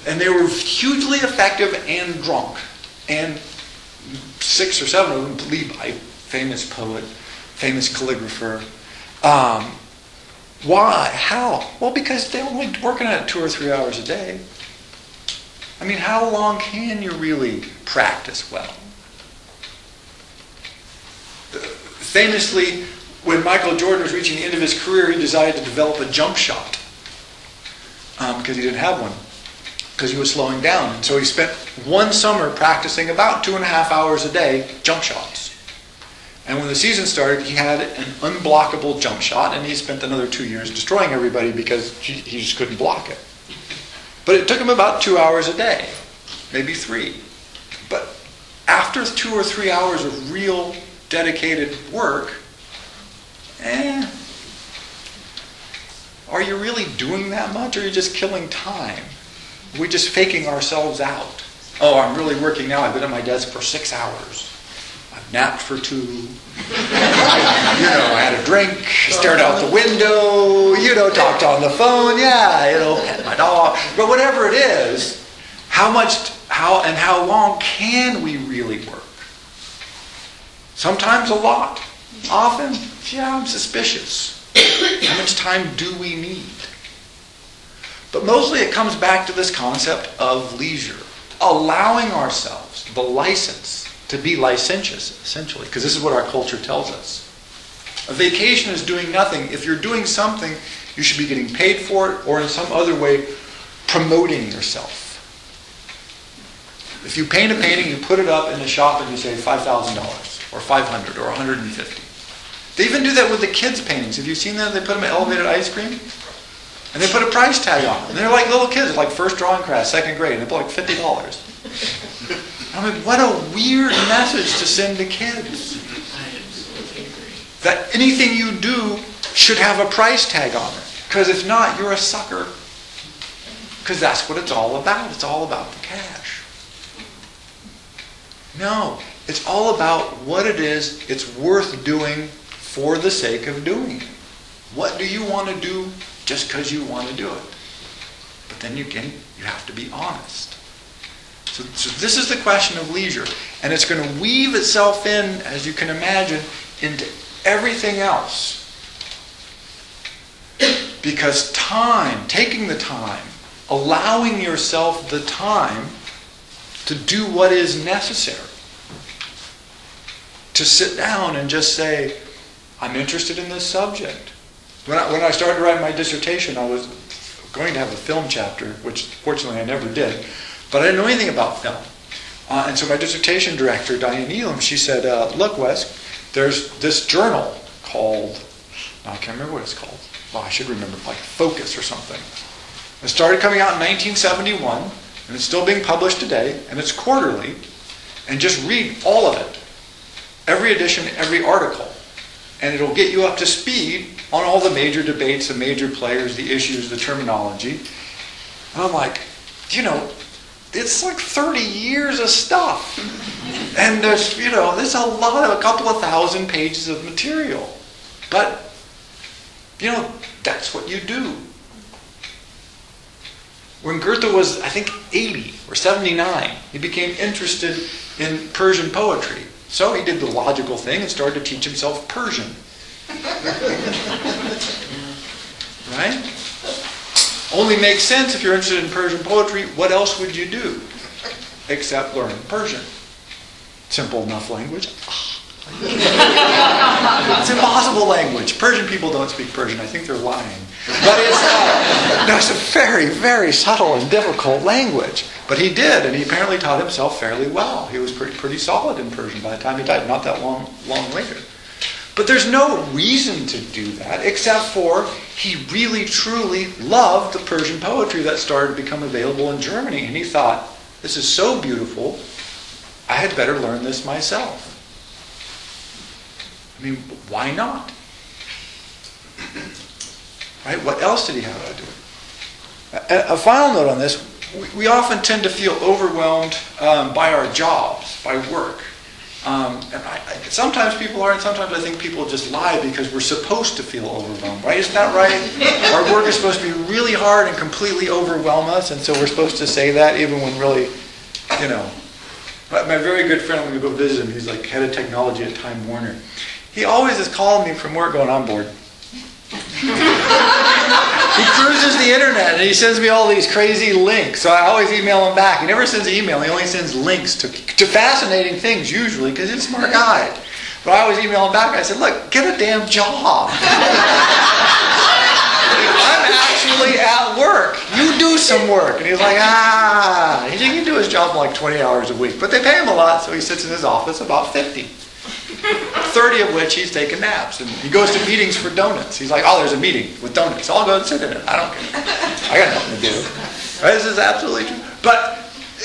And they were hugely effective and drunk. And six or seven of them, Li Bai, famous poet, famous calligrapher. Um, why? How? Well, because they're only working on it two or three hours a day. I mean, how long can you really practice well? Famously, when Michael Jordan was reaching the end of his career, he decided to develop a jump shot um, because he didn't have one. because he was slowing down. And so he spent one summer practicing about two and a half hours a day jump shots. And when the season started, he had an unblockable jump shot, and he spent another two years destroying everybody because he just couldn't block it. But it took him about two hours a day, maybe three. But after two or three hours of real dedicated work, eh, are you really doing that much, or are you just killing time? Are we just faking ourselves out? Oh, I'm really working now. I've been at my desk for six hours. Napped for two. you know, had a drink, stared out the window, you know, talked on the phone, yeah, you know, pet my dog. But whatever it is, how much, how, and how long can we really work? Sometimes a lot. Often, yeah, I'm suspicious. How much time do we need? But mostly it comes back to this concept of leisure, allowing ourselves the license to be licentious, essentially, because this is what our culture tells us. A vacation is doing nothing. If you're doing something, you should be getting paid for it or in some other way promoting yourself. If you paint a painting, you put it up in the shop and you say $5,000 or 500 or 150. They even do that with the kids' paintings. Have you seen that? They put them in elevated ice cream. And they put a price tag on them. And they're like little kids, like first drawing class, second grade, and they put like fifty dollars. I mean, what a weird message to send to kids. That anything you do should have a price tag on it. Because if not, you're a sucker. Because that's what it's all about. It's all about the cash. No, it's all about what it is it's worth doing for the sake of doing it. What do you want to do just because you want to do it? But then you you have to be honest. So, so this is the question of leisure, and it's going to weave itself in, as you can imagine, into everything else. Because time, taking the time, allowing yourself the time to do what is necessary. To sit down and just say, I'm interested in this subject. When I, when I started writing my dissertation, I was going to have a film chapter, which fortunately I never did, but I didn't know anything about film. Uh, and so my dissertation director, Diane Elam, she said, uh, look, Wes, there's this journal called, I can't remember what it's called. Well, I should remember, like Focus or something. It started coming out in 1971, and it's still being published today, and it's quarterly, and just read all of it. Every edition, every article. And it'll get you up to speed on all the major debates, the major players, the issues, the terminology. And I'm like, you know, it's like 30 years of stuff. And there's, you know, there's a lot of a couple of thousand pages of material. But, you know, that's what you do. When Goethe was, I think, 80 or 79, he became interested in Persian poetry. So he did the logical thing and started to teach himself Persian. right? Only makes sense if you're interested in Persian poetry. What else would you do except learn Persian? Simple enough language. it's impossible language. Persian people don't speak Persian. I think they're lying. But it's, uh, no, it's a very, very subtle and difficult language. But he did, and he apparently taught himself fairly well. He was pretty, pretty solid in Persian by the time he died, not that long, long later. But there's no reason to do that except for he really truly loved the Persian poetry that started to become available in Germany. And he thought, this is so beautiful, I had better learn this myself. I mean, why not? Right? What else did he have to do? A, a final note on this we, we often tend to feel overwhelmed um, by our jobs, by work. Um, and I, I, sometimes people are, and sometimes I think people just lie because we're supposed to feel overwhelmed, right? Isn't that right? Our work is supposed to be really hard and completely overwhelm us, and so we're supposed to say that even when really, you know. My very good friend, going to go visit him, he's like head of technology at Time Warner. He always is calling me from work going, I'm bored. he cruises the internet and he sends me all these crazy links. So I always email him back. He never sends email. He only sends links to, to fascinating things usually because he's a smart guy. But I always email him back. I said, look, get a damn job. I'm actually at work. You do some work. And he's like, ah. He can do his job like 20 hours a week. But they pay him a lot, so he sits in his office about 50. 30 of which he's taking naps. And he goes to meetings for donuts. He's like, oh, there's a meeting with donuts. I'll go and sit in it. I don't care. I got nothing to do. Right? This is absolutely true. But,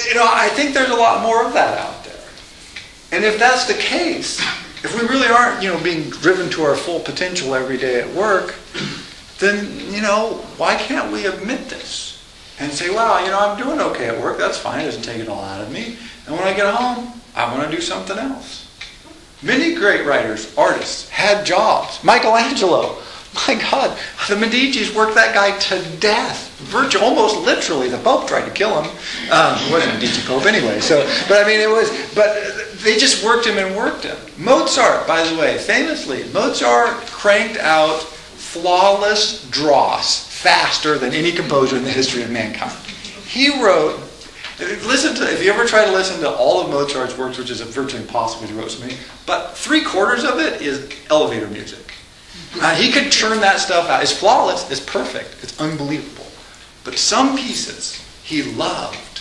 you know, I think there's a lot more of that out there. And if that's the case, if we really aren't, you know, being driven to our full potential every day at work, then, you know, why can't we admit this? And say, well, you know, I'm doing okay at work. That's fine. It doesn't take it all out of me. And when I get home, I want to do something else. Many great writers, artists, had jobs. Michelangelo, my God, the Medici's worked that guy to death. Virtually, almost literally. The Pope tried to kill him. Um, it wasn't Medici Pope anyway. So, but I mean, it was. But they just worked him and worked him. Mozart, by the way, famously, Mozart cranked out flawless dross faster than any composer in the history of mankind. He wrote Listen to if you ever try to listen to all of Mozart's works, which is virtually impossible to so many, but three quarters of it is elevator music. Uh, he could churn that stuff out. It's flawless. It's perfect. It's unbelievable. But some pieces he loved,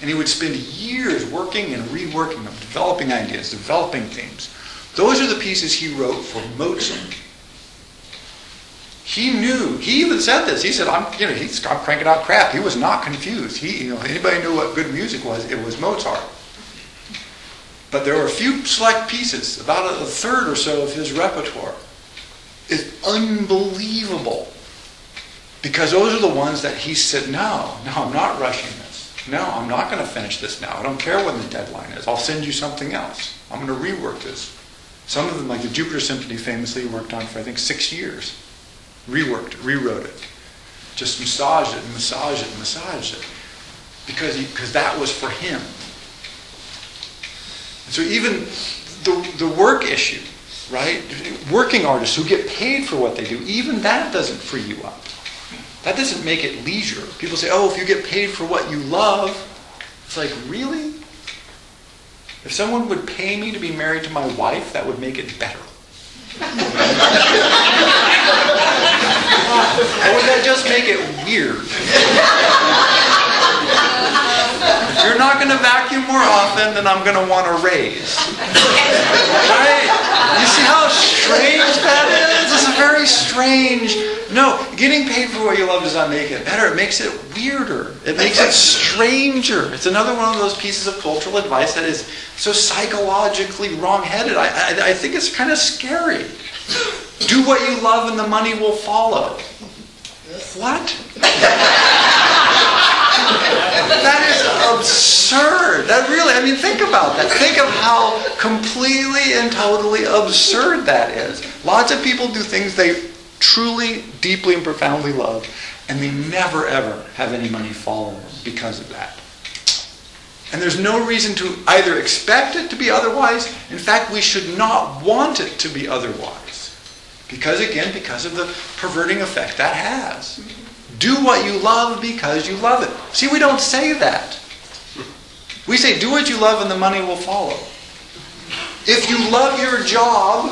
and he would spend years working and reworking them, developing ideas, developing themes. Those are the pieces he wrote for Mozart. He knew. He even said this. He said, "I'm, you know, he's I'm cranking out crap." He was not confused. He, you know, anybody knew what good music was. It was Mozart. But there were a few select pieces, about a third or so of his repertoire, is unbelievable. Because those are the ones that he said, "No, no, I'm not rushing this. No, I'm not going to finish this now. I don't care when the deadline is. I'll send you something else. I'm going to rework this." Some of them, like the Jupiter Symphony, famously worked on for I think six years reworked it, rewrote it, just massaged it, and massaged it, and massaged it, because because that was for him. so even the the work issue, right? Working artists who get paid for what they do, even that doesn't free you up. That doesn't make it leisure. People say, "Oh, if you get paid for what you love," it's like really. If someone would pay me to be married to my wife, that would make it better. or would that just make it weird? you're not going to vacuum more often, than I'm going to want to raise. Right? You see how strange that is? It's a very strange. No, getting paid for what you love does not make it better. It makes it weirder. It makes it stranger. It's another one of those pieces of cultural advice that is so psychologically wrong-headed. I, I, I think it's kind of scary. Do what you love and the money will follow. What? that is absurd. That really, I mean, think about that. Think of how completely and totally absurd that is. Lots of people do things they truly, deeply, and profoundly love, and they never, ever have any money follow them because of that. And there's no reason to either expect it to be otherwise. In fact, we should not want it to be otherwise. Because, again, because of the perverting effect that has. Do what you love because you love it. See, we don't say that. We say, do what you love and the money will follow. If you love your job,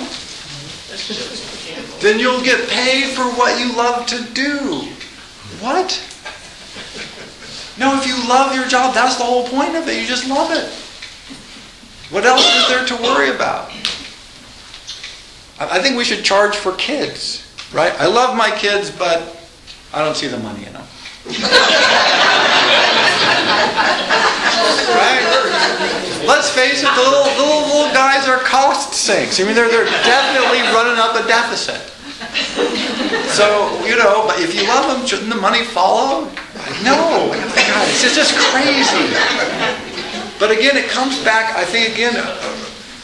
then you'll get paid for what you love to do. What? No, if you love your job, that's the whole point of it. You just love it. What else is there to worry about? I think we should charge for kids, right? I love my kids, but I don't see the money in them. right? Let's face it, the little, little, little guys are cost sinks. I mean, they're, they're definitely running up a deficit. So, you know, but if you love them, shouldn't the money follow? No. God, this is just crazy. But again, it comes back, I think, again,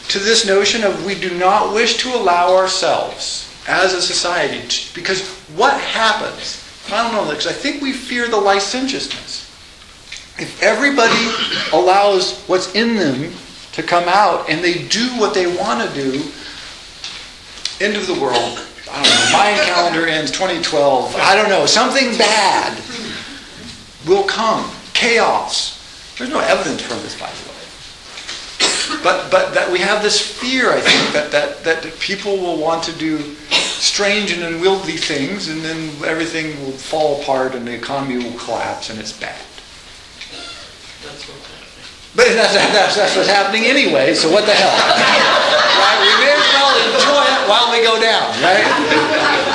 to this notion of we do not wish to allow ourselves as a society, to, because what happens? I don't know, because I think we fear the licentiousness. If everybody allows what's in them to come out and they do what they want to do, end of the world, I don't know, calendar ends 2012, I don't know, something bad will come. Chaos. There's no evidence for this, by the way. But, but that we have this fear, I think, that, that, that people will want to do strange and unwieldy things, and then everything will fall apart and the economy will collapse and it's bad. That's what's happening. But that's, that's, that's what's happening anyway, so what the hell? right? We may as well enjoy it while we go down, right?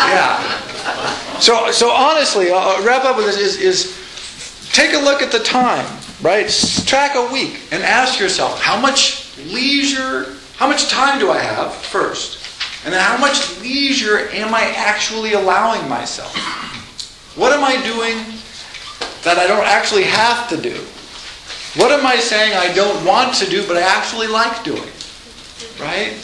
Yeah. So, so honestly, I'll I'll wrap up with this is, is take a look at the time, right? Track a week and ask yourself, how much leisure, how much time do I have first? And then how much leisure am I actually allowing myself? What am I doing that I don't actually have to do? What am I saying I don't want to do, but I actually like doing? Right?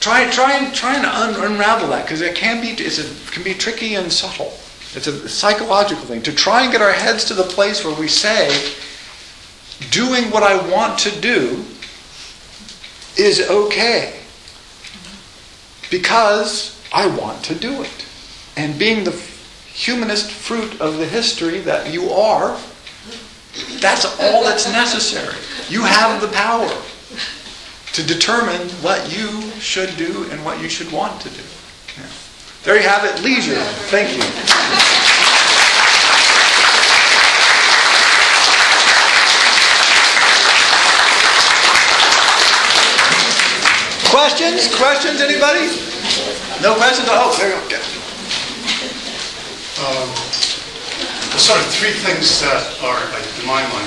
Try, try, and try and un- unravel that because it can be, it's a, can be tricky and subtle. It's a psychological thing to try and get our heads to the place where we say, doing what I want to do is okay because I want to do it. And being the humanist fruit of the history that you are, that's all that's necessary. You have the power to determine what you should do and what you should want to do. Yeah. There you have it, leisure. Thank you. Questions? Questions, anybody? No questions? Oh, there you go. Um, there's sort of three things that are, like, in my mind,